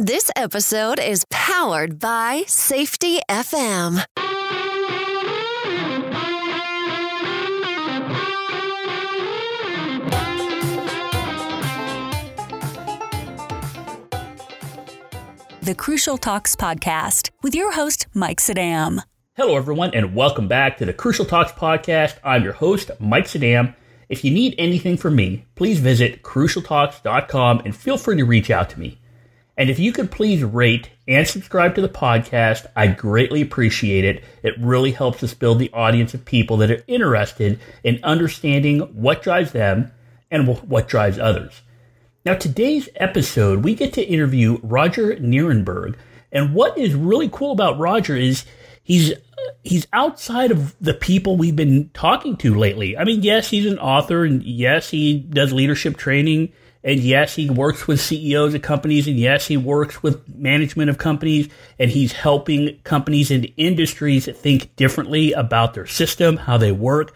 This episode is powered by Safety FM. The Crucial Talks podcast with your host, Mike Sadam. Hello, everyone, and welcome back to the Crucial Talks podcast. I'm your host, Mike Sadam. If you need anything from me, please visit crucialtalks.com and feel free to reach out to me. And if you could please rate and subscribe to the podcast, I greatly appreciate it. It really helps us build the audience of people that are interested in understanding what drives them and what drives others. Now, today's episode, we get to interview Roger Nierenberg. And what is really cool about Roger is he's he's outside of the people we've been talking to lately. I mean, yes, he's an author, and yes, he does leadership training, and yes, he works with CEOs of companies, and yes, he works with management of companies, and he's helping companies and industries think differently about their system, how they work.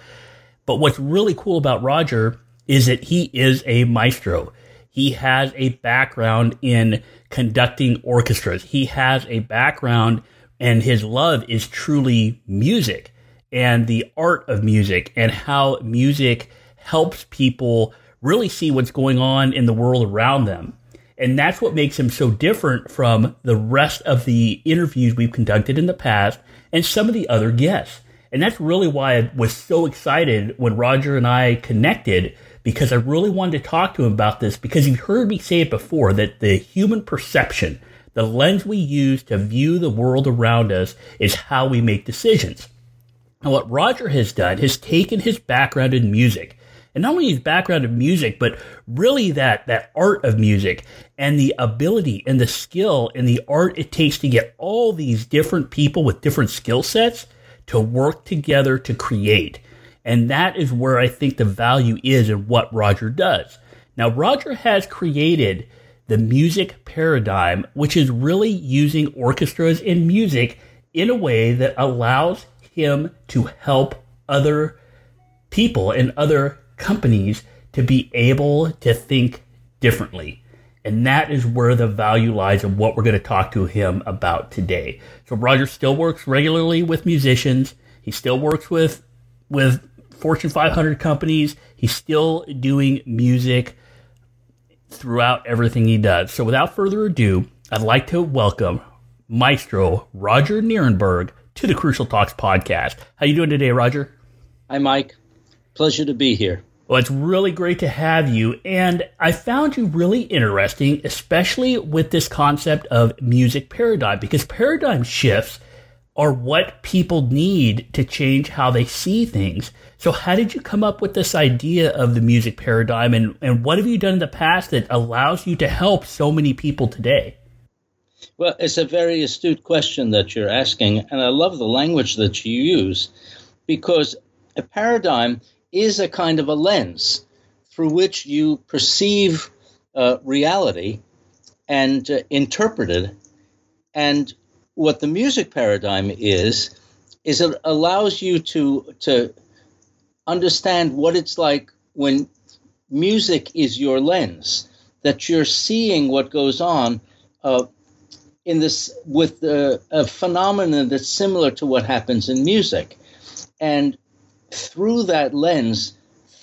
But what's really cool about Roger is that he is a maestro. He has a background in conducting orchestras. He has a background and his love is truly music and the art of music and how music helps people really see what's going on in the world around them. And that's what makes him so different from the rest of the interviews we've conducted in the past and some of the other guests. And that's really why I was so excited when Roger and I connected because I really wanted to talk to him about this because you've heard me say it before that the human perception the lens we use to view the world around us is how we make decisions. And what Roger has done has taken his background in music, and not only his background in music, but really that, that art of music and the ability and the skill and the art it takes to get all these different people with different skill sets to work together to create. And that is where I think the value is in what Roger does. Now, Roger has created the music paradigm, which is really using orchestras and music in a way that allows him to help other people and other companies to be able to think differently. And that is where the value lies of what we're going to talk to him about today. So Roger still works regularly with musicians. He still works with with Fortune 500 companies. He's still doing music throughout everything he does. So without further ado, I'd like to welcome Maestro Roger Nierenberg to the Crucial Talks podcast. How you doing today, Roger? Hi, Mike. Pleasure to be here. Well, it's really great to have you. And I found you really interesting, especially with this concept of music paradigm, because paradigm shifts are what people need to change how they see things. So, how did you come up with this idea of the music paradigm, and, and what have you done in the past that allows you to help so many people today? Well, it's a very astute question that you're asking, and I love the language that you use because a paradigm is a kind of a lens through which you perceive uh, reality and uh, interpret it. And what the music paradigm is is it allows you to to understand what it's like when music is your lens that you're seeing what goes on uh, in this with uh, a phenomenon that's similar to what happens in music. And through that lens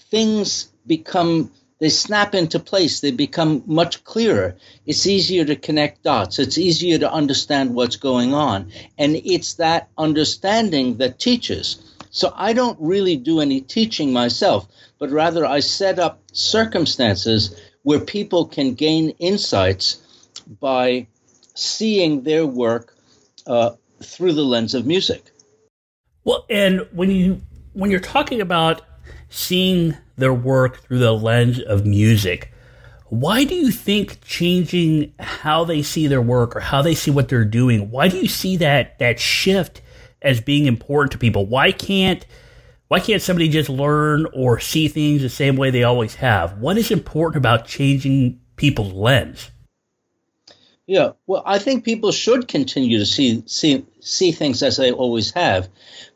things become they snap into place. They become much clearer. It's easier to connect dots. It's easier to understand what's going on. And it's that understanding that teaches. So I don't really do any teaching myself, but rather I set up circumstances where people can gain insights by seeing their work uh, through the lens of music. Well, and when you when you're talking about seeing their work through the lens of music. Why do you think changing how they see their work or how they see what they're doing, why do you see that that shift as being important to people? Why can't why can't somebody just learn or see things the same way they always have? What is important about changing people's lens? Yeah, well, I think people should continue to see see see things as they always have.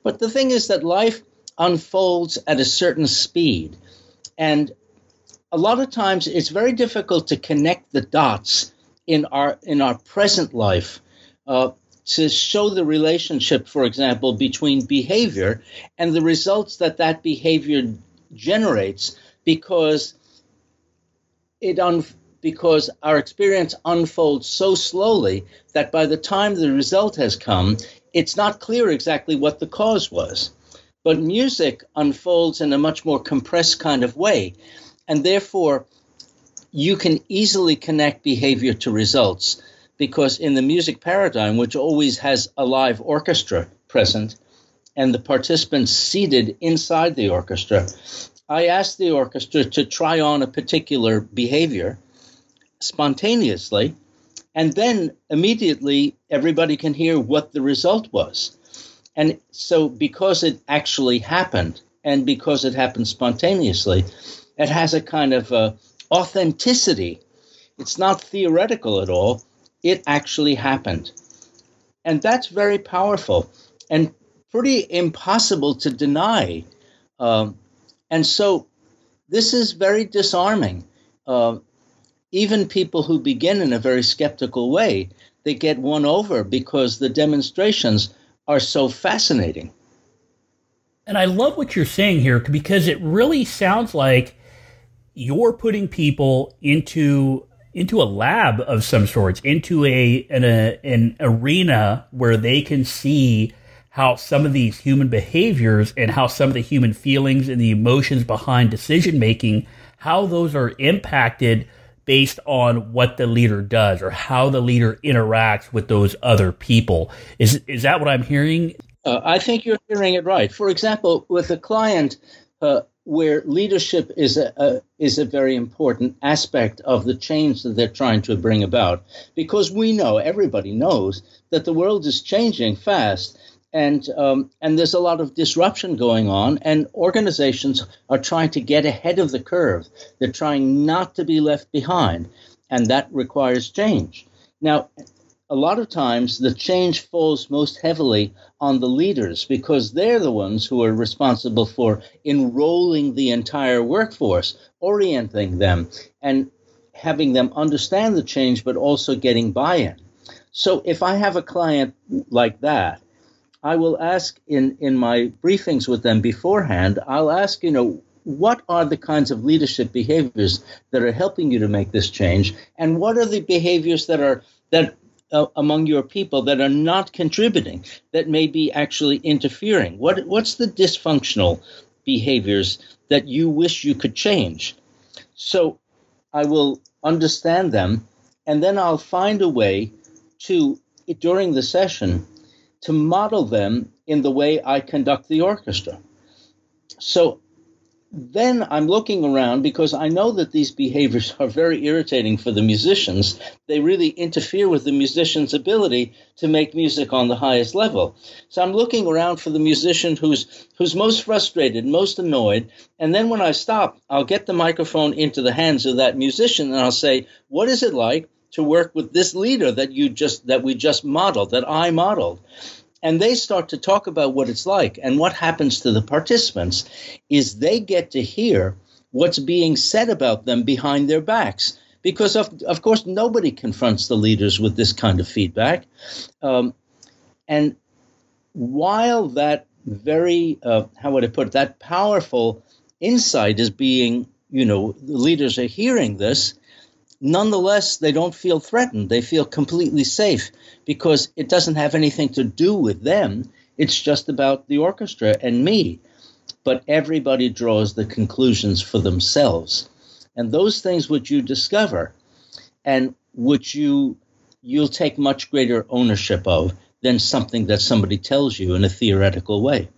But the thing is that life unfolds at a certain speed. And a lot of times it's very difficult to connect the dots in our in our present life uh, to show the relationship, for example, between behavior and the results that that behavior generates, because it un- because our experience unfolds so slowly that by the time the result has come, it's not clear exactly what the cause was. But music unfolds in a much more compressed kind of way, and therefore you can easily connect behavior to results because in the music paradigm, which always has a live orchestra present and the participants seated inside the orchestra, I ask the orchestra to try on a particular behavior spontaneously, and then immediately everybody can hear what the result was. And so, because it actually happened and because it happened spontaneously, it has a kind of uh, authenticity. It's not theoretical at all. It actually happened. And that's very powerful and pretty impossible to deny. Um, and so this is very disarming. Uh, even people who begin in a very skeptical way, they get won over because the demonstrations are so fascinating. And I love what you're saying here because it really sounds like you're putting people into into a lab of some sorts, into a an, a, an arena where they can see how some of these human behaviors and how some of the human feelings and the emotions behind decision making, how those are impacted based on what the leader does or how the leader interacts with those other people. Is is that what I'm hearing? Uh, I think you're hearing it right. For example, with a client uh, where leadership is a, a, is a very important aspect of the change that they're trying to bring about because we know everybody knows that the world is changing fast and um, and there's a lot of disruption going on and organizations are trying to get ahead of the curve they're trying not to be left behind and that requires change now a lot of times the change falls most heavily on the leaders because they're the ones who are responsible for enrolling the entire workforce, orienting them, and having them understand the change, but also getting buy in. So if I have a client like that, I will ask in, in my briefings with them beforehand, I'll ask, you know, what are the kinds of leadership behaviors that are helping you to make this change? And what are the behaviors that are that uh, among your people that are not contributing, that may be actually interfering? What what's the dysfunctional behaviors that you wish you could change? So I will understand them, and then I'll find a way to during the session to model them in the way I conduct the orchestra. So then I'm looking around because I know that these behaviors are very irritating for the musicians. They really interfere with the musician's ability to make music on the highest level. So I'm looking around for the musician who's who's most frustrated, most annoyed, and then when I stop, I'll get the microphone into the hands of that musician and I'll say, "What is it like to work with this leader that you just that we just modeled, that I modeled?" and they start to talk about what it's like. And what happens to the participants is they get to hear what's being said about them behind their backs. Because, of, of course, nobody confronts the leaders with this kind of feedback. Um, and while that very, uh, how would I put it, that powerful insight is being, you know, the leaders are hearing this, nonetheless, they don't feel threatened. They feel completely safe because it doesn't have anything to do with them. It's just about the orchestra and me. But everybody draws the conclusions for themselves. And those things which you discover and which you you'll take much greater ownership of than something that somebody tells you in a theoretical way.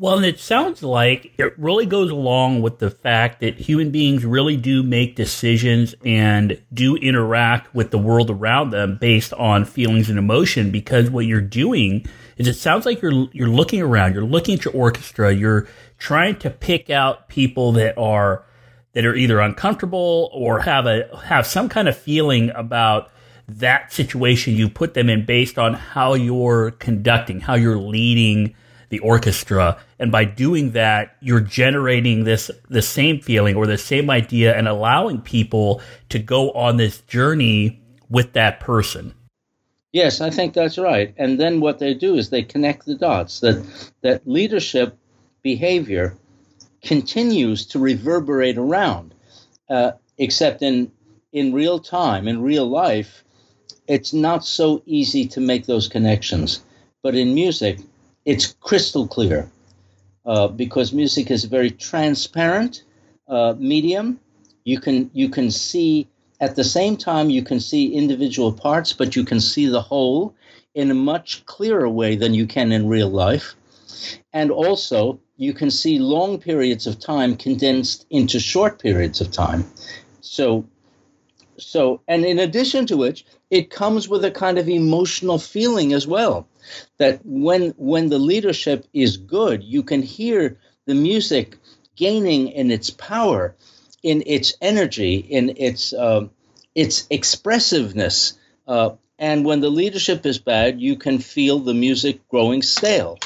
Well, and it sounds like it really goes along with the fact that human beings really do make decisions and do interact with the world around them based on feelings and emotion. Because what you're doing is it sounds like you're you're looking around, you're looking at your orchestra, you're trying to pick out people that are that are either uncomfortable or have a have some kind of feeling about that situation you put them in based on how you're conducting, how you're leading the orchestra. And by doing that, you're generating this, the same feeling or the same idea and allowing people to go on this journey with that person. Yes, I think that's right. And then what they do is they connect the dots that that leadership behavior continues to reverberate around, uh, except in in real time, in real life, it's not so easy to make those connections. But in music, it's crystal clear uh, because music is a very transparent uh, medium. You can you can see at the same time you can see individual parts, but you can see the whole in a much clearer way than you can in real life. And also, you can see long periods of time condensed into short periods of time. So, so, and in addition to which, it comes with a kind of emotional feeling as well. That when when the leadership is good, you can hear the music gaining in its power, in its energy, in its uh, its expressiveness. Uh, and when the leadership is bad, you can feel the music growing stale.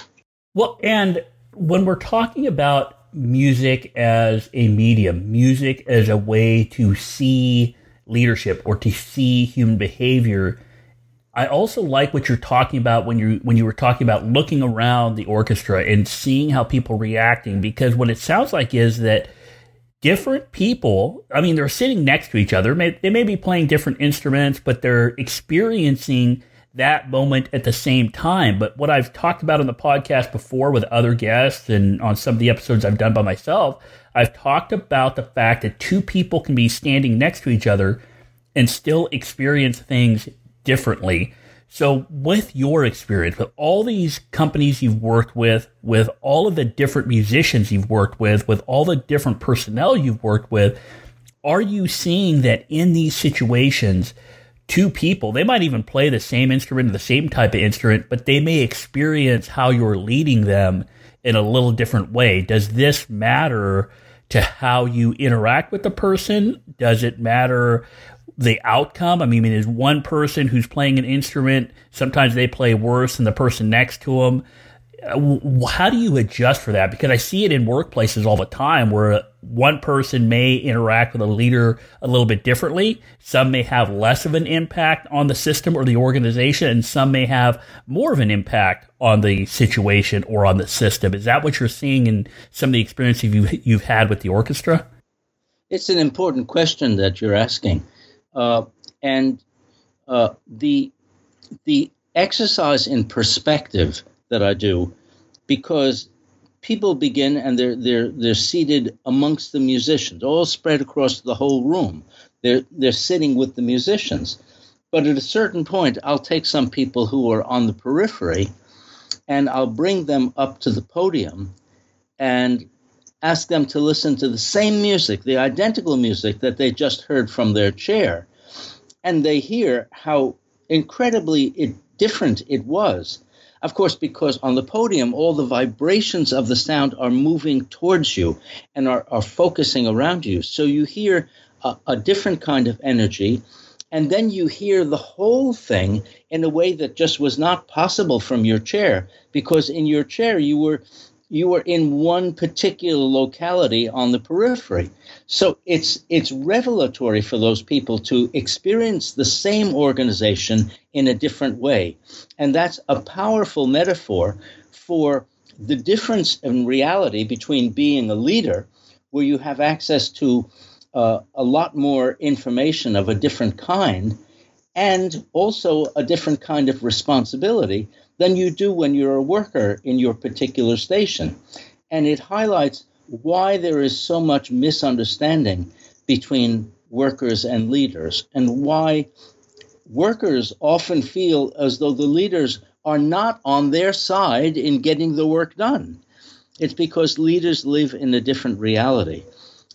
Well, and when we're talking about music as a medium, music as a way to see leadership or to see human behavior, I also like what you're talking about when you when you were talking about looking around the orchestra and seeing how people reacting because what it sounds like is that different people, I mean they're sitting next to each other, they may be playing different instruments, but they're experiencing that moment at the same time. But what I've talked about on the podcast before with other guests and on some of the episodes I've done by myself, I've talked about the fact that two people can be standing next to each other and still experience things differently. So, with your experience, with all these companies you've worked with, with all of the different musicians you've worked with, with all the different personnel you've worked with, are you seeing that in these situations, two people, they might even play the same instrument or the same type of instrument, but they may experience how you're leading them in a little different way. Does this matter to how you interact with the person? Does it matter the outcome? I mean, is one person who's playing an instrument, sometimes they play worse than the person next to them uh, how do you adjust for that? Because I see it in workplaces all the time where one person may interact with a leader a little bit differently. Some may have less of an impact on the system or the organization, and some may have more of an impact on the situation or on the system. Is that what you're seeing in some of the experiences you've, you've had with the orchestra? It's an important question that you're asking. Uh, and uh, the, the exercise in perspective that I do because people begin and they're they're they're seated amongst the musicians, all spread across the whole room. They're they're sitting with the musicians. But at a certain point, I'll take some people who are on the periphery and I'll bring them up to the podium and ask them to listen to the same music, the identical music that they just heard from their chair. And they hear how incredibly it, different it was of course, because on the podium, all the vibrations of the sound are moving towards you and are, are focusing around you. So you hear a, a different kind of energy. And then you hear the whole thing in a way that just was not possible from your chair, because in your chair you were you were in one particular locality on the periphery. So it's it's revelatory for those people to experience the same organization in a different way. And that's a powerful metaphor for the difference in reality between being a leader, where you have access to uh, a lot more information of a different kind, and also a different kind of responsibility than you do when you're a worker in your particular station. And it highlights why there is so much misunderstanding between workers and leaders and why workers often feel as though the leaders are not on their side in getting the work done. It's because leaders live in a different reality.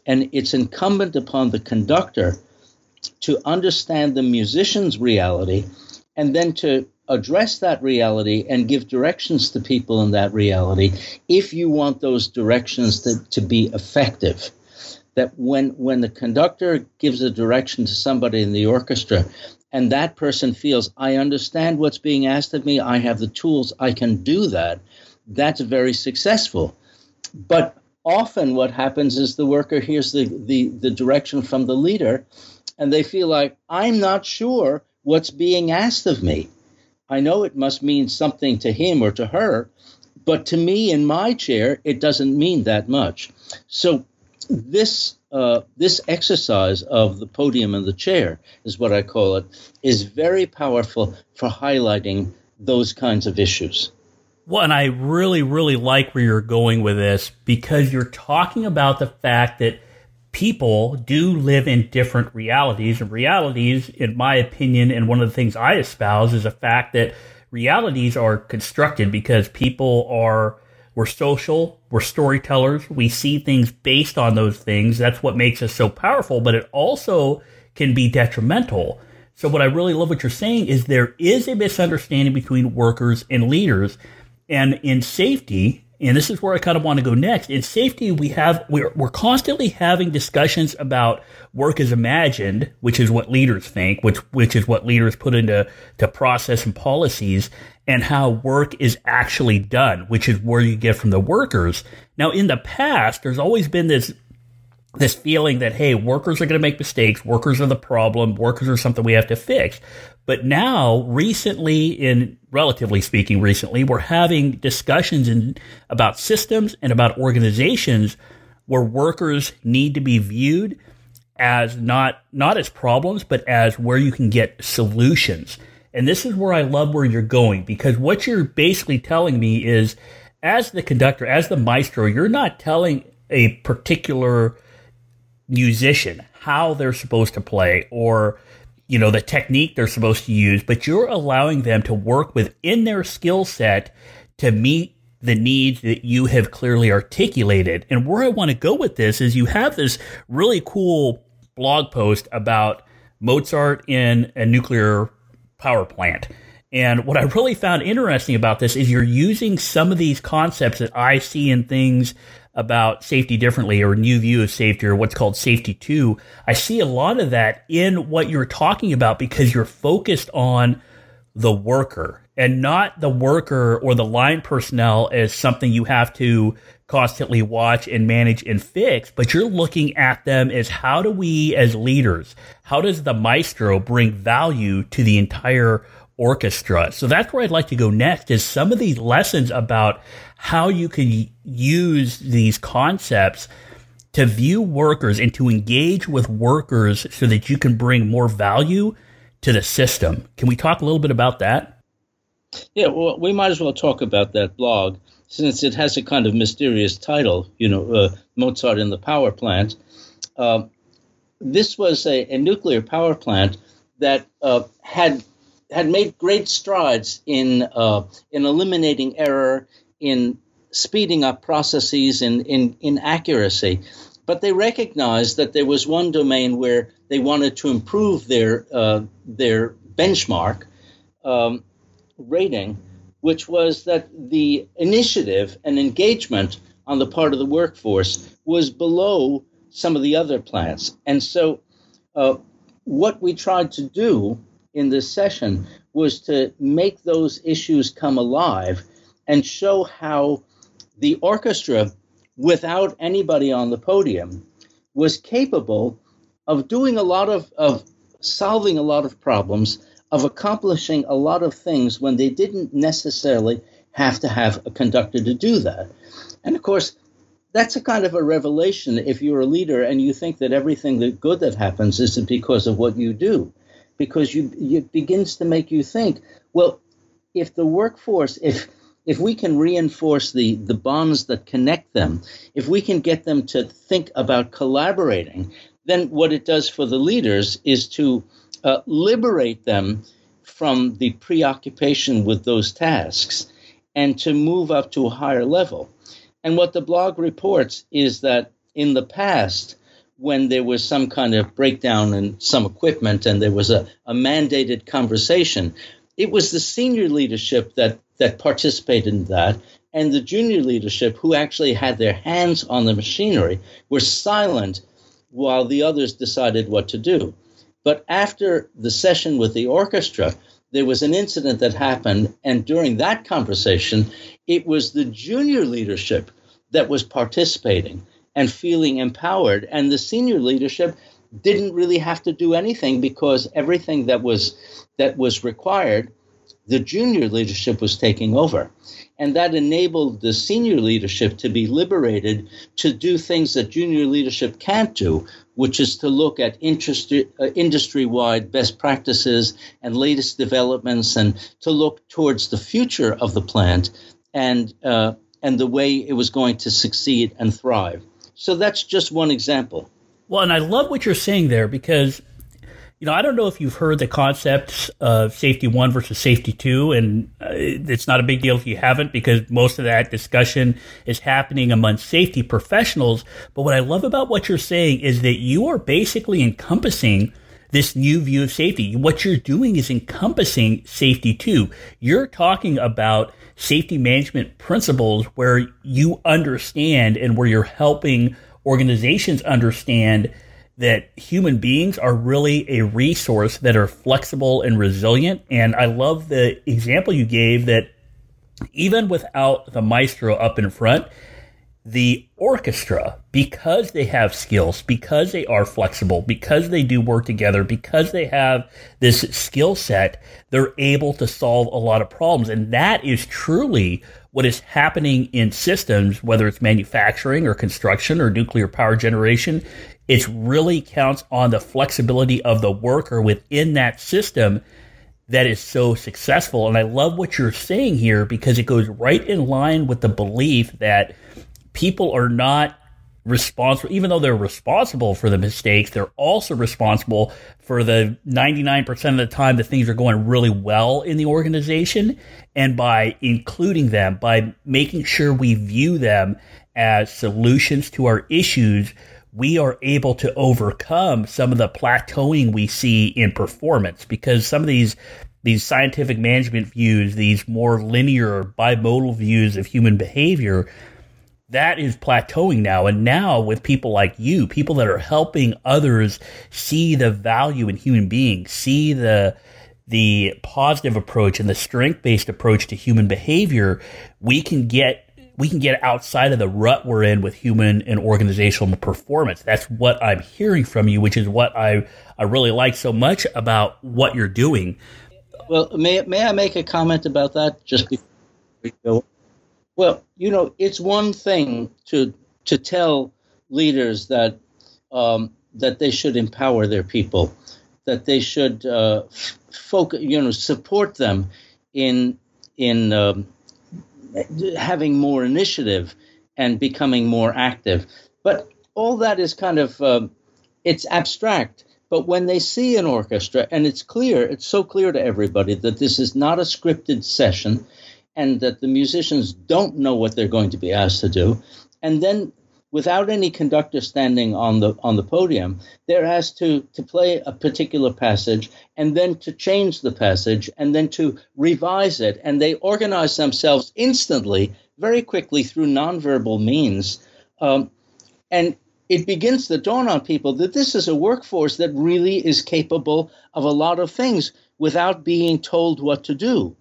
And it's incumbent upon the conductor to understand the musician's reality and then to address that reality and give directions to people in that reality if you want those directions to, to be effective. That when when the conductor gives a direction to somebody in the orchestra and that person feels i understand what's being asked of me. I have the tools. I can do that that's very successful. But often what happens is the worker hears the, the, the direction from the leader and they feel like i'm not sure what's being asked of me. I know it must mean something to him or to her, but to me in my chair, it doesn't mean that much. So this uh, this exercise of the podium and the chair is what I call it is very powerful for highlighting those kinds of issues. Well, and I really, really like where you're going with this because you're talking about the fact that people do live in different realities. And realities, in my opinion, and one of the things I espouse is the fact that realities are constructed because people are we're social, we're storytellers, we see things based on those things. That's what makes us so powerful, but it also can be detrimental. So, what I really love what you're saying is there is a misunderstanding between workers and leaders. And in safety, and this is where I kind of want to go next. In safety, we have we're, we're constantly having discussions about work as imagined, which is what leaders think, which which is what leaders put into to process and policies, and how work is actually done, which is where you get from the workers. Now, in the past, there's always been this this feeling that hey, workers are going to make mistakes, workers are the problem, workers are something we have to fix. But now, recently, in relatively speaking, recently, we're having discussions in, about systems and about organizations where workers need to be viewed as not not as problems, but as where you can get solutions. And this is where I love where you're going because what you're basically telling me is as the conductor, as the maestro, you're not telling a particular musician how they're supposed to play or you know the technique they're supposed to use, but you're allowing them to work within their skill set to meet the needs that you have clearly articulated. And where I want to go with this is you have this really cool blog post about Mozart in a nuclear power plant. And what I really found interesting about this is you're using some of these concepts that I see in things about safety differently or new view of safety or what's called safety two. I see a lot of that in what you're talking about because you're focused on the worker and not the worker or the line personnel as something you have to constantly watch and manage and fix, but you're looking at them as how do we as leaders, how does the maestro bring value to the entire orchestra? So that's where I'd like to go next is some of these lessons about how you can use these concepts to view workers and to engage with workers so that you can bring more value to the system. Can we talk a little bit about that? Yeah, well, we might as well talk about that blog since it has a kind of mysterious title, you know, uh, Mozart in the power plant. Uh, this was a, a, nuclear power plant that uh, had had made great strides in uh, in eliminating error, in speeding up processes, in, in in accuracy. But they recognized that there was one domain where they wanted to improve their uh, their benchmark um, rating which was that the initiative and engagement on the part of the workforce was below some of the other plants. And so, uh, what we tried to do in this session was to make those issues come alive and show how the orchestra, without anybody on the podium, was capable of doing a lot of, of solving a lot of problems of accomplishing a lot of things when they didn't necessarily have to have a conductor to do that. And of course, that's a kind of a revelation if you're a leader and you think that everything that good that happens isn't because of what you do, because you it begins to make you think, well, if the workforce, if if we can reinforce the the bonds that connect them, if we can get them to think about collaborating, then what it does for the leaders is to uh, liberate them from the preoccupation with those tasks and to move up to a higher level. And what the blog reports is that in the past, when there was some kind of breakdown in some equipment and there was a, a mandated conversation, it was the senior leadership that, that participated in that. And the junior leadership, who actually had their hands on the machinery, were silent while the others decided what to do. But after the session with the orchestra, there was an incident that happened. And during that conversation, it was the junior leadership that was participating and feeling empowered. And the senior leadership didn't really have to do anything because everything that was that was required, the junior leadership was taking over. And that enabled the senior leadership to be liberated to do things that junior leadership can't do, which is to look at industry, uh, industry-wide best practices and latest developments, and to look towards the future of the plant and uh, and the way it was going to succeed and thrive. So that's just one example. Well, and I love what you're saying there because you know, I don't know if you've heard the concepts of safety one versus safety two, and uh, it's not a big deal if you haven't because most of that discussion is happening among safety professionals. But what I love about what you're saying is that you are basically encompassing this new view of safety. What you're doing is encompassing safety two. You're talking about safety management principles where you understand and where you're helping organizations understand that human beings are really a resource that are flexible and resilient. And I love the example you gave that even without the maestro up in front, the orchestra, because they have skills, because they are flexible, because they do work together, because they have this skill set, they're able to solve a lot of problems. And that is truly what is happening in systems, whether it's manufacturing or construction or nuclear power generation. It really counts on the flexibility of the worker within that system that is so successful. And I love what you're saying here because it goes right in line with the belief that people are not responsible, even though they're responsible for the mistakes, they're also responsible for the 99% of the time that things are going really well in the organization. And by including them, by making sure we view them as solutions to our issues, we are able to overcome some of the plateauing we see in performance because some of these these scientific management views, these more linear bimodal views of human behavior, that is plateauing now. And now with people like you, people that are helping others see the value in human beings, see the the positive approach and the strength based approach to human behavior, we can get we can get outside of the rut we're in with human and organizational performance. That's what I'm hearing from you, which is what I, I really like so much about what you're doing. Well, may, may I make a comment about that just before we go? Well, you know, it's one thing to to tell leaders that um, that they should empower their people, that they should uh, focus, you know, support them in in um, having more initiative and becoming more active. But all that is kind of um, it's abstract. But when they see an orchestra, and it's clear, it's so clear to everybody that this is not a scripted session, and that the musicians don't know what they're going to be asked to do, and then without any conductor standing on the on the podium, they're asked to to play a particular passage and then to change the passage and then to revise it, and they organize themselves instantly, very quickly through nonverbal means, um, and it begins to dawn on people that this is a workforce that really is capable of a lot of things without being told what to do.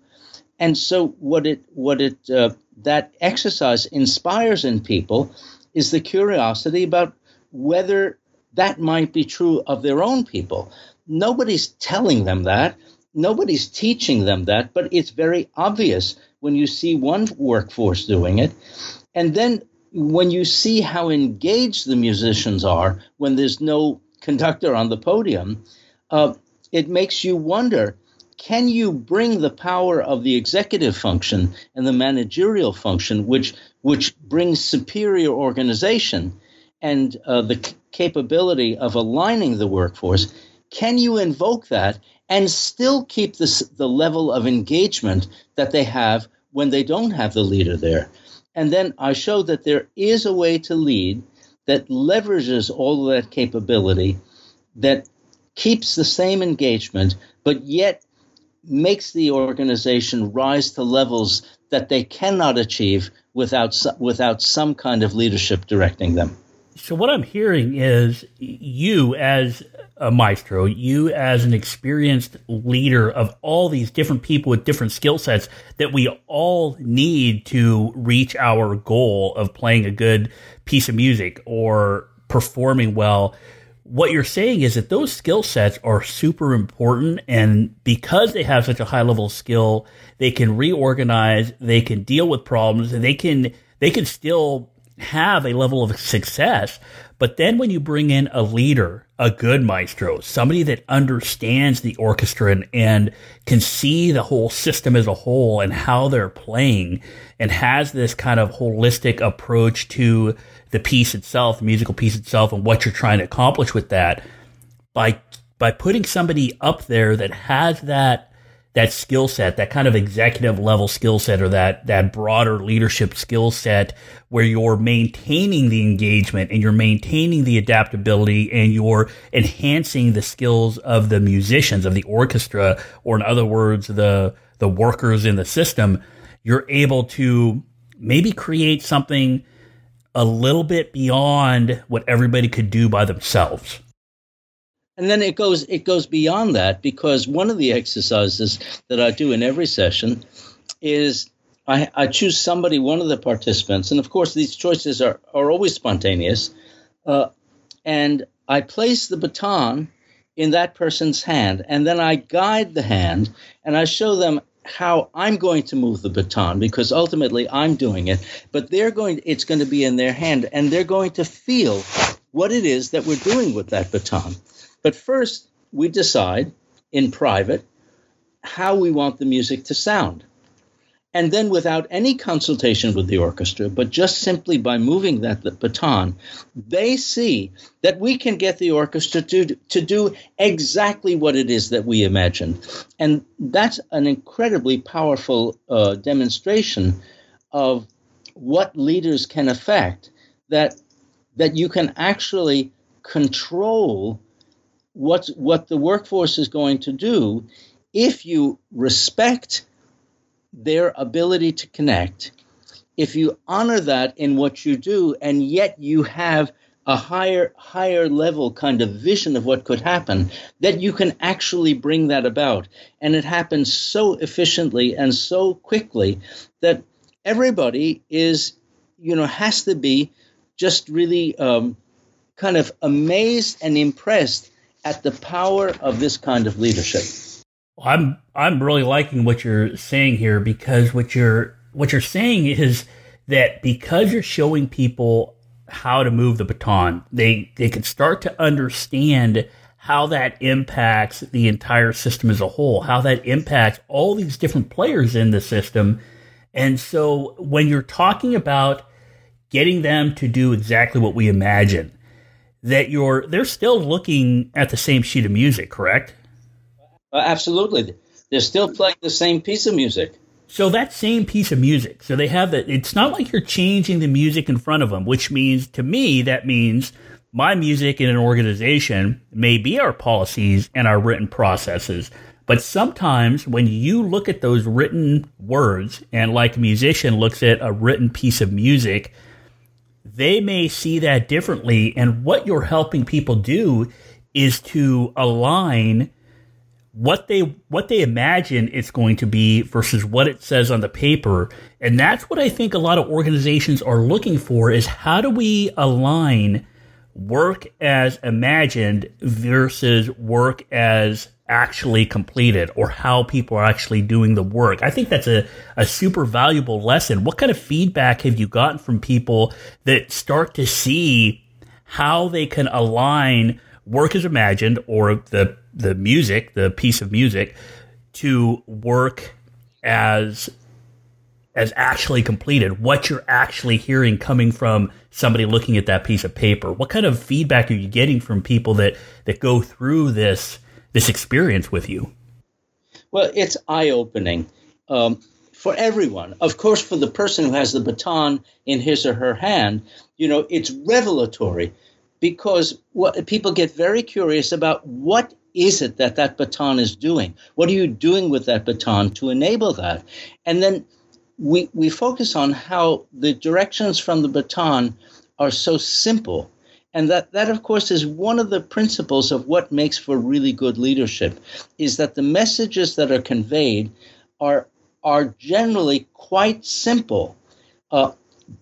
And so, what it what it uh, that exercise inspires in people is the curiosity about whether that might be true of their own people. Nobody's telling them that. Nobody's teaching them that, but it's very obvious when you see one workforce doing it. And then when you see how engaged the musicians are when there's no conductor on the podium, uh, it makes you wonder can you bring the power of the executive function and the managerial function, which which brings superior organization and uh, the c- capability of aligning the workforce, can you invoke that and still keep this, the level of engagement that they have when they don't have the leader there? And then I show that there is a way to lead that leverages all of that capability, that keeps the same engagement, but yet makes the organization rise to levels that they cannot achieve without without some kind of leadership directing them. So what I'm hearing is you as a maestro, you as an experienced leader of all these different people with different skill sets that we all need to reach our goal of playing a good piece of music or performing well what you're saying is that those skill sets are super important. And because they have such a high level of skill, they can reorganize, they can deal with problems, and they can, they can still have a level of success. But then when you bring in a leader, a good maestro, somebody that understands the orchestra and, and, can see the whole system as a whole and how they're playing and has this kind of holistic approach to the piece itself, the musical piece itself, and what you're trying to accomplish with that. By by putting somebody up there that has that that skill set, that kind of executive level skill set, or that that broader leadership skill set, where you're maintaining the engagement and you're maintaining the adaptability and you're enhancing the skills of the musicians of the orchestra, or in other words, the the workers in the system. You're able to maybe create something a little bit beyond what everybody could do by themselves. And then it goes it goes beyond that because one of the exercises that I do in every session is I, I choose somebody, one of the participants, and of course these choices are, are always spontaneous, uh, and I place the baton in that person's hand, and then I guide the hand, and I show them how I'm going to move the baton because ultimately I'm doing it, but they're going it's going to be in their hand and they're going to feel what it is that we're doing with that baton. But first, we decide in private how we want the music to sound. And then, without any consultation with the orchestra, but just simply by moving that baton, they see that we can get the orchestra to, to do exactly what it is that we imagined. And that's an incredibly powerful uh, demonstration of what leaders can affect that, that you can actually control what, what the workforce is going to do if you respect their ability to connect, if you honor that in what you do, and yet you have a higher higher level kind of vision of what could happen that you can actually bring that about. And it happens so efficiently and so quickly that everybody is you know has to be just really um, kind of amazed and impressed at the power of this kind of leadership I'm I'm really liking what you're saying here because what you're what you're saying is that because you're showing people how to move the baton, they they can start to understand how that impacts the entire system as a whole, how that impacts all these different players in the system. And so when you're talking about getting them to do exactly what we imagine, that you're they're still looking at the same sheet of music, correct? Uh, absolutely. They're still playing the same piece of music. So that same piece of music. So they have that. It's not like you're changing the music in front of them, which means to me, that means my music in an organization may be our policies and our written processes. But sometimes when you look at those written words and like a musician looks at a written piece of music, they may see that differently. And what you're helping people do is to align what they what they imagine it's going to be versus what it says on the paper and that's what i think a lot of organizations are looking for is how do we align work as imagined versus work as actually completed or how people are actually doing the work. I think that's a, a super valuable lesson. What kind of feedback have you gotten from people that start to see how they can align work as imagined or the the music, the piece of music, to work as as actually completed, what you're actually hearing coming from somebody looking at that piece of paper. What kind of feedback are you getting from people that that go through this this experience with you? Well, it's eye opening um, for everyone. Of course, for the person who has the baton in his or her hand, you know, it's revelatory because what, people get very curious about what is it that that baton is doing? What are you doing with that baton to enable that? And then we, we focus on how the directions from the baton are so simple. And that, that, of course, is one of the principles of what makes for really good leadership, is that the messages that are conveyed are, are generally quite simple. Uh,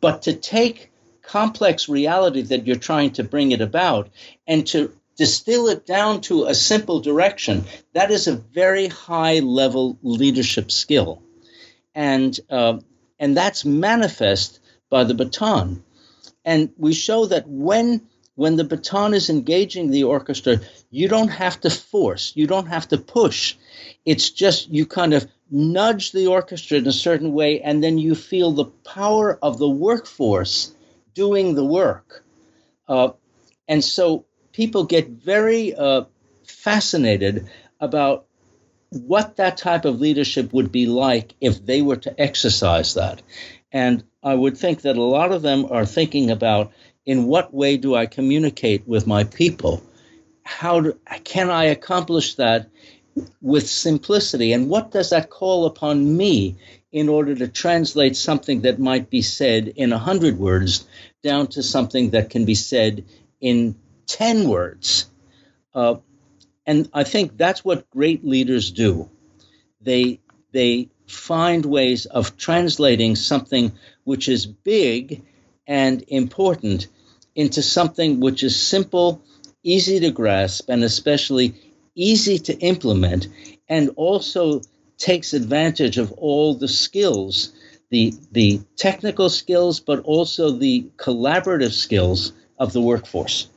but to take complex reality that you're trying to bring it about and to distill it down to a simple direction, that is a very high level leadership skill. And, uh, and that's manifest by the baton. And we show that when, when the baton is engaging the orchestra, you don't have to force, you don't have to push. It's just you kind of nudge the orchestra in a certain way, and then you feel the power of the workforce doing the work. Uh, and so people get very uh, fascinated about what that type of leadership would be like if they were to exercise that. And I would think that a lot of them are thinking about in what way do I communicate with my people? How do, can I accomplish that with simplicity? And what does that call upon me in order to translate something that might be said in a hundred words down to something that can be said in 10 words. Uh, and I think that's what great leaders do. They, they find ways of translating something which is big and important into something which is simple, easy to grasp, and especially easy to implement, and also takes advantage of all the skills the, the technical skills, but also the collaborative skills of the workforce.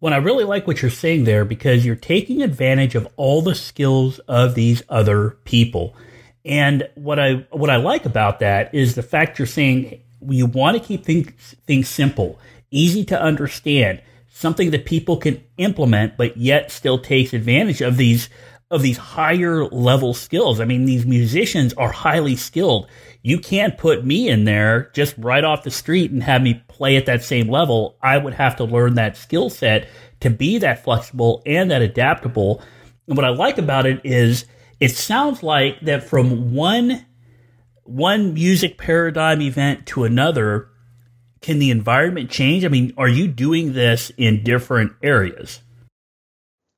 Well, I really like what you're saying there because you're taking advantage of all the skills of these other people. And what I what I like about that is the fact you're saying you want to keep things things simple, easy to understand, something that people can implement, but yet still takes advantage of these of these higher level skills. I mean, these musicians are highly skilled. You can't put me in there just right off the street and have me play at that same level. I would have to learn that skill set to be that flexible and that adaptable. And what I like about it is it sounds like that from one one music paradigm event to another, can the environment change? I mean, are you doing this in different areas?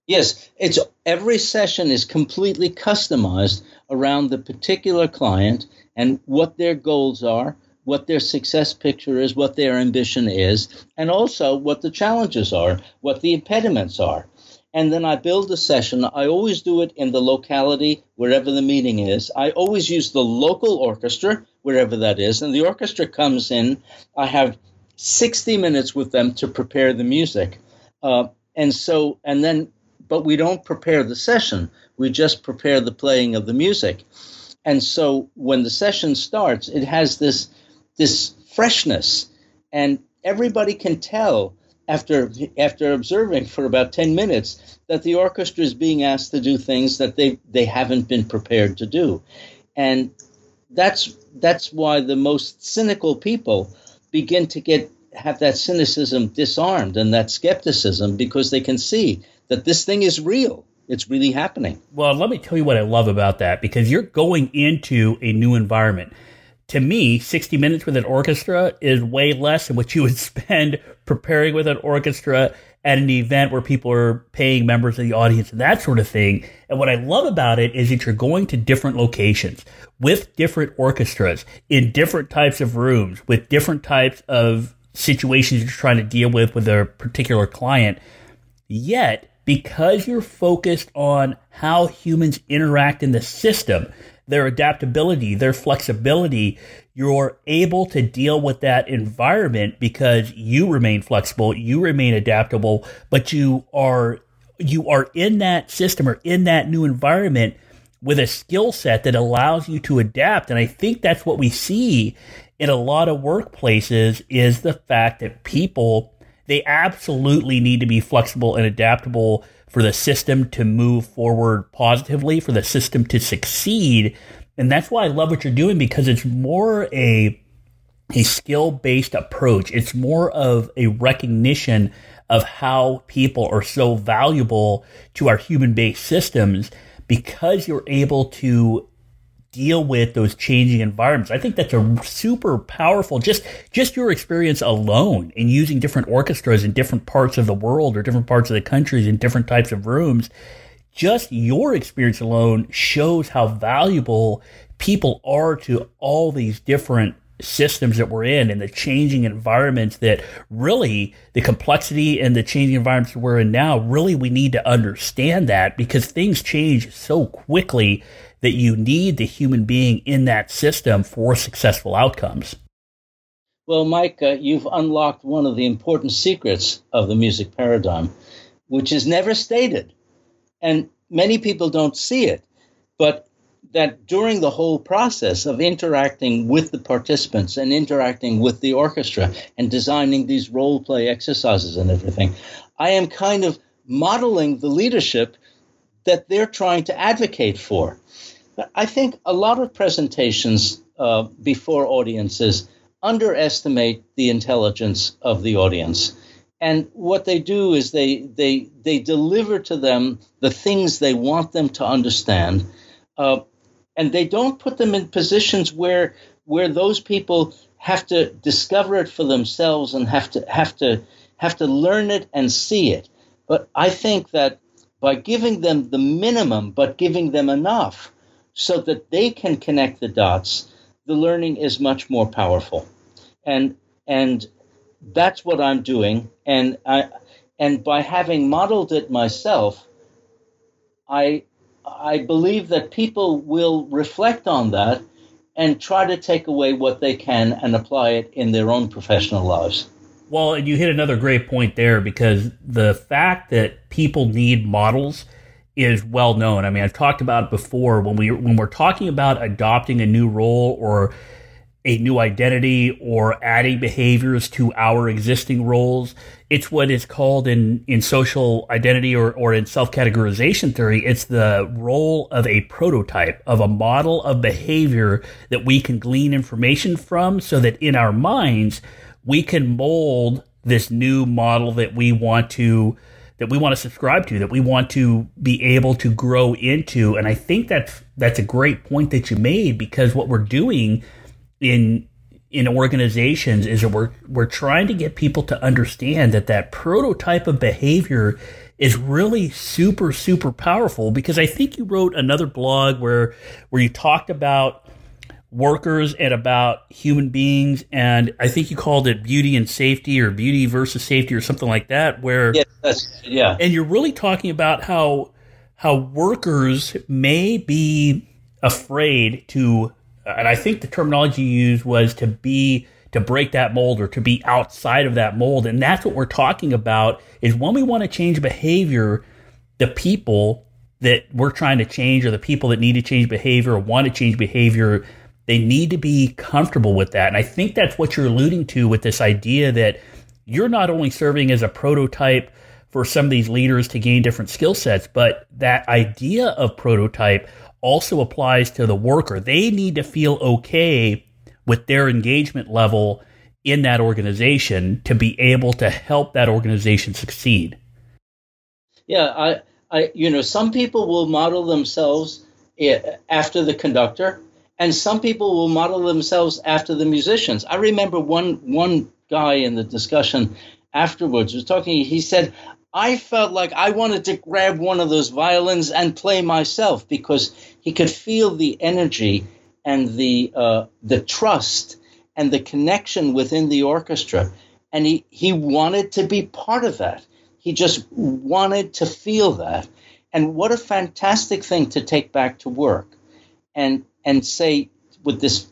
Yes, it's every session is completely customized around the particular client and what their goals are, what their success picture is, what their ambition is, and also what the challenges are, what the impediments are. And then I build a session. I always do it in the locality wherever the meeting is. I always use the local orchestra wherever that is. And the orchestra comes in. I have 60 minutes with them to prepare the music. Uh, and so, and then, but we don't prepare the session. We just prepare the playing of the music. And so when the session starts, it has this this freshness, and everybody can tell after after observing for about 10 minutes that the orchestra is being asked to do things that they they haven't been prepared to do and that's that's why the most cynical people begin to get have that cynicism disarmed and that skepticism because they can see that this thing is real it's really happening. Well, let me tell you what I love about that because you're going into a new environment. To me, 60 minutes with an orchestra is way less than what you would spend preparing with an orchestra at an event where people are paying members of the audience and that sort of thing. And what I love about it is that you're going to different locations with different orchestras in different types of rooms with different types of situations you're trying to deal with with a particular client. Yet because you're focused on how humans interact in the system, their adaptability, their flexibility, you're able to deal with that environment because you remain flexible, you remain adaptable, but you are you are in that system or in that new environment with a skill set that allows you to adapt. And I think that's what we see in a lot of workplaces is the fact that people they absolutely need to be flexible and adaptable for the system to move forward positively, for the system to succeed. And that's why I love what you're doing because it's more a a skill based approach. It's more of a recognition of how people are so valuable to our human based systems because you're able to deal with those changing environments. I think that's a super powerful just just your experience alone in using different orchestras in different parts of the world or different parts of the countries in different types of rooms. Just your experience alone shows how valuable people are to all these different systems that we're in and the changing environments that really the complexity and the changing environments we're in now, really we need to understand that because things change so quickly that you need the human being in that system for successful outcomes. Well, Mike, uh, you've unlocked one of the important secrets of the music paradigm, which is never stated. And many people don't see it. But that during the whole process of interacting with the participants and interacting with the orchestra and designing these role play exercises and everything, I am kind of modeling the leadership that they're trying to advocate for. I think a lot of presentations uh, before audiences underestimate the intelligence of the audience. And what they do is they, they, they deliver to them the things they want them to understand. Uh, and they don't put them in positions where where those people have to discover it for themselves and have to have to have to learn it and see it. But I think that by giving them the minimum, but giving them enough so that they can connect the dots, the learning is much more powerful. And and that's what I'm doing. And I and by having modeled it myself, I I believe that people will reflect on that and try to take away what they can and apply it in their own professional lives. Well, and you hit another great point there because the fact that people need models is well known. I mean, I've talked about it before when we when we're talking about adopting a new role or a new identity or adding behaviors to our existing roles. It's what is called in, in social identity or, or in self categorization theory. It's the role of a prototype, of a model of behavior that we can glean information from so that in our minds, we can mold this new model that we want to that we want to subscribe to that we want to be able to grow into. And i think that's that's a great point that you made because what we're doing in in organizations is that we're we're trying to get people to understand that that prototype of behavior is really super super powerful. Because I think you wrote another blog where where you talked about workers and about human beings. And I think you called it beauty and safety or beauty versus safety or something like that where yes, yeah. And you're really talking about how how workers may be afraid to and I think the terminology you used was to be to break that mold or to be outside of that mold. And that's what we're talking about is when we want to change behavior, the people that we're trying to change or the people that need to change behavior or want to change behavior, they need to be comfortable with that. And I think that's what you're alluding to with this idea that you're not only serving as a prototype for some of these leaders to gain different skill sets, but that idea of prototype also applies to the worker. They need to feel okay with their engagement level in that organization to be able to help that organization succeed. Yeah, I, I, you know, some people will model themselves eh, after the conductor, and some people will model themselves after the musicians. I remember one one guy in the discussion afterwards was talking. He said, I felt like I wanted to grab one of those violins and play myself because he could feel the energy and the uh, the trust and the connection within the orchestra, and he he wanted to be part of that. He just wanted to feel that, and what a fantastic thing to take back to work, and and say with this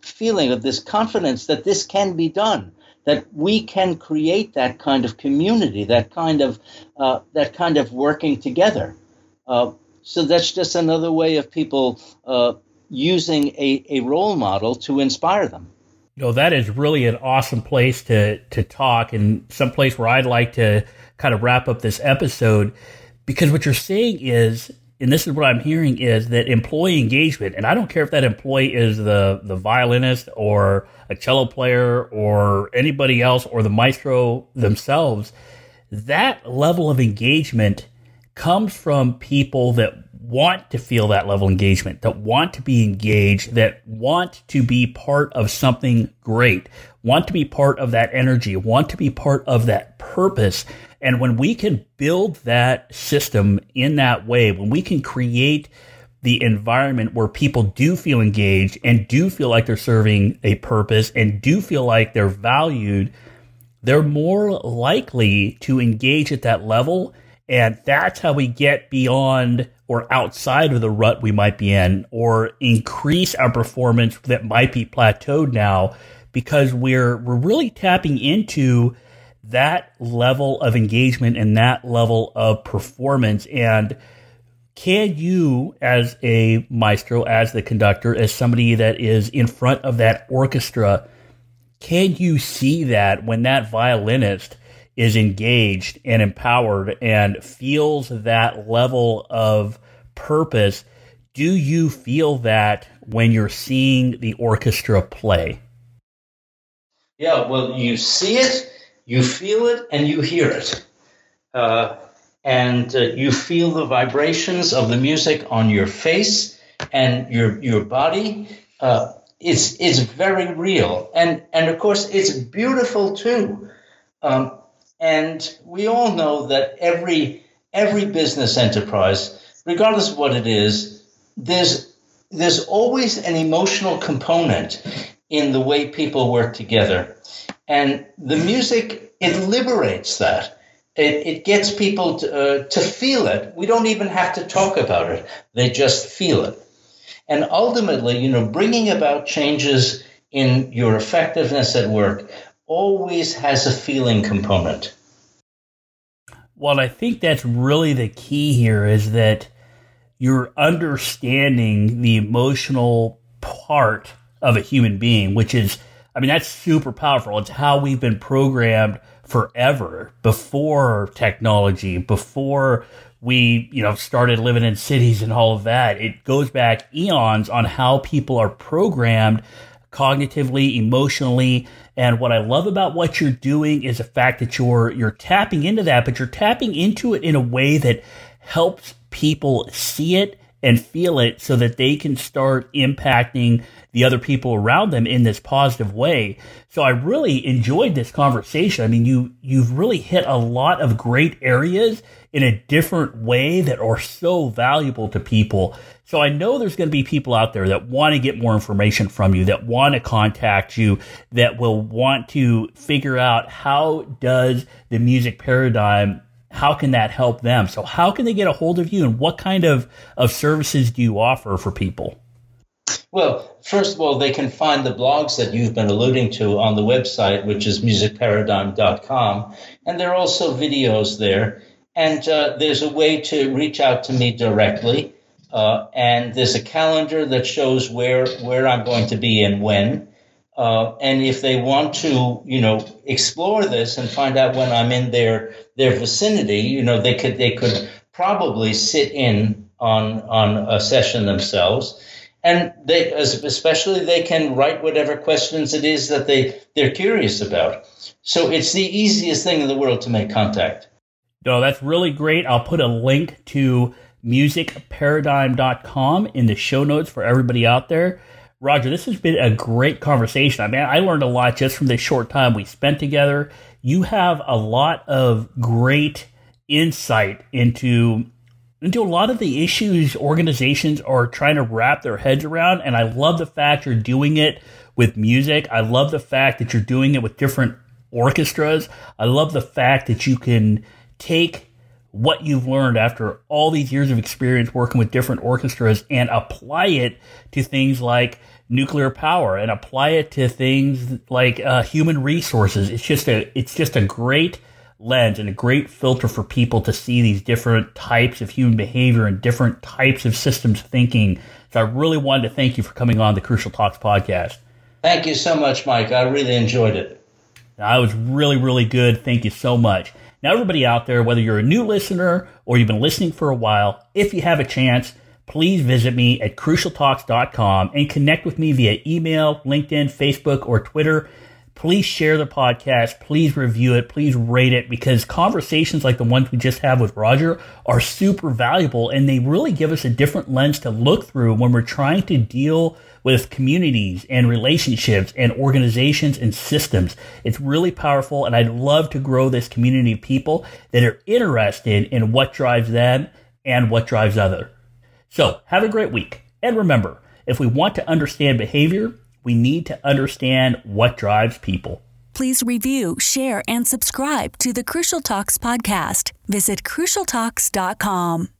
feeling of this confidence that this can be done that we can create that kind of community, that kind of uh, that kind of working together. Uh, so that's just another way of people uh, using a, a role model to inspire them. You know, that is really an awesome place to to talk, and some place where I'd like to kind of wrap up this episode, because what you're saying is and this is what I'm hearing is that employee engagement, and I don't care if that employee is the the violinist or a cello player or anybody else or the maestro themselves, that level of engagement comes from people that want to feel that level of engagement, that want to be engaged, that want to be part of something great, want to be part of that energy, want to be part of that purpose. And when we can build that system in that way, when we can create the environment where people do feel engaged and do feel like they're serving a purpose and do feel like they're valued, they're more likely to engage at that level. And that's how we get beyond or outside of the rut we might be in or increase our performance that might be plateaued now because we're we're really tapping into that level of engagement and that level of performance and can you, as a maestro, as the conductor, as somebody that is in front of that orchestra, can you see that when that violinist is engaged and empowered and feels that level of purpose? Do you feel that when you're seeing the orchestra play? Yeah, well, you see it, you feel it, and you hear it. Uh, and uh, you feel the vibrations of the music on your face and your your body. Uh, it's it's very real, and and of course it's beautiful too. Um, and we all know that every every business enterprise, regardless of what it is, there's there's always an emotional component in the way people work together, and the music it liberates that it, it gets people to, uh, to feel it. We don't even have to talk about it. They just feel it. And ultimately, you know, bringing about changes in your effectiveness at work always has a feeling component. Well, I think that's really the key here is that you're understanding the emotional part of a human being, which is, I mean, that's super powerful. It's how we've been programmed forever before technology, before we, you know, started living in cities and all of that. It goes back eons on how people are programmed cognitively, emotionally. And what I love about what you're doing is the fact that you're you're tapping into that, but you're tapping into it in a way that helps people see it and feel it so that they can start impacting the other people around them in this positive way. So I really enjoyed this conversation. I mean, you, you've really hit a lot of great areas in a different way that are so valuable to people. So I know there's going to be people out there that want to get more information from you, that want to contact you, that will want to figure out how does the music paradigm how can that help them? So how can they get a hold of you and what kind of, of services do you offer for people? Well, first of all, they can find the blogs that you've been alluding to on the website, which is musicparadigm.com. And there are also videos there. And uh, there's a way to reach out to me directly. Uh, and there's a calendar that shows where, where I'm going to be and when. Uh, and if they want to, you know, explore this and find out when I'm in their their vicinity, you know, they could they could probably sit in on on a session themselves. And they especially they can write whatever questions it is that they they're curious about. So it's the easiest thing in the world to make contact. No that's really great. I'll put a link to musicparadigm.com in the show notes for everybody out there. Roger this has been a great conversation. I mean i learned a lot just from the short time we spent together you have a lot of great insight into into a lot of the issues organizations are trying to wrap their heads around. And I love the fact you're doing it with music. I love the fact that you're doing it with different orchestras. I love the fact that you can take what you've learned after all these years of experience working with different orchestras and apply it to things like nuclear power and apply it to things like uh, human resources. It's just a it's just a great lens and a great filter for people to see these different types of human behavior and different types of systems thinking. So I really wanted to thank you for coming on the Crucial Talks podcast. Thank you so much, Mike. I really enjoyed it. I was really, really good. Thank you so much. Now, everybody out there, whether you're a new listener or you've been listening for a while, if you have a chance, please visit me at crucialtalks.com and connect with me via email, LinkedIn, Facebook, or Twitter please share the podcast. Please review it. Please rate it because conversations like the ones we just have with Roger are super valuable and they really give us a different lens to look through when we're trying to deal with communities and relationships and organizations and systems. It's really powerful and I'd love to grow this community of people that are interested in what drives them and what drives other. So, have a great week. And remember, if we want to understand behavior, we need to understand what drives people. Please review, share, and subscribe to the Crucial Talks podcast. Visit crucialtalks.com.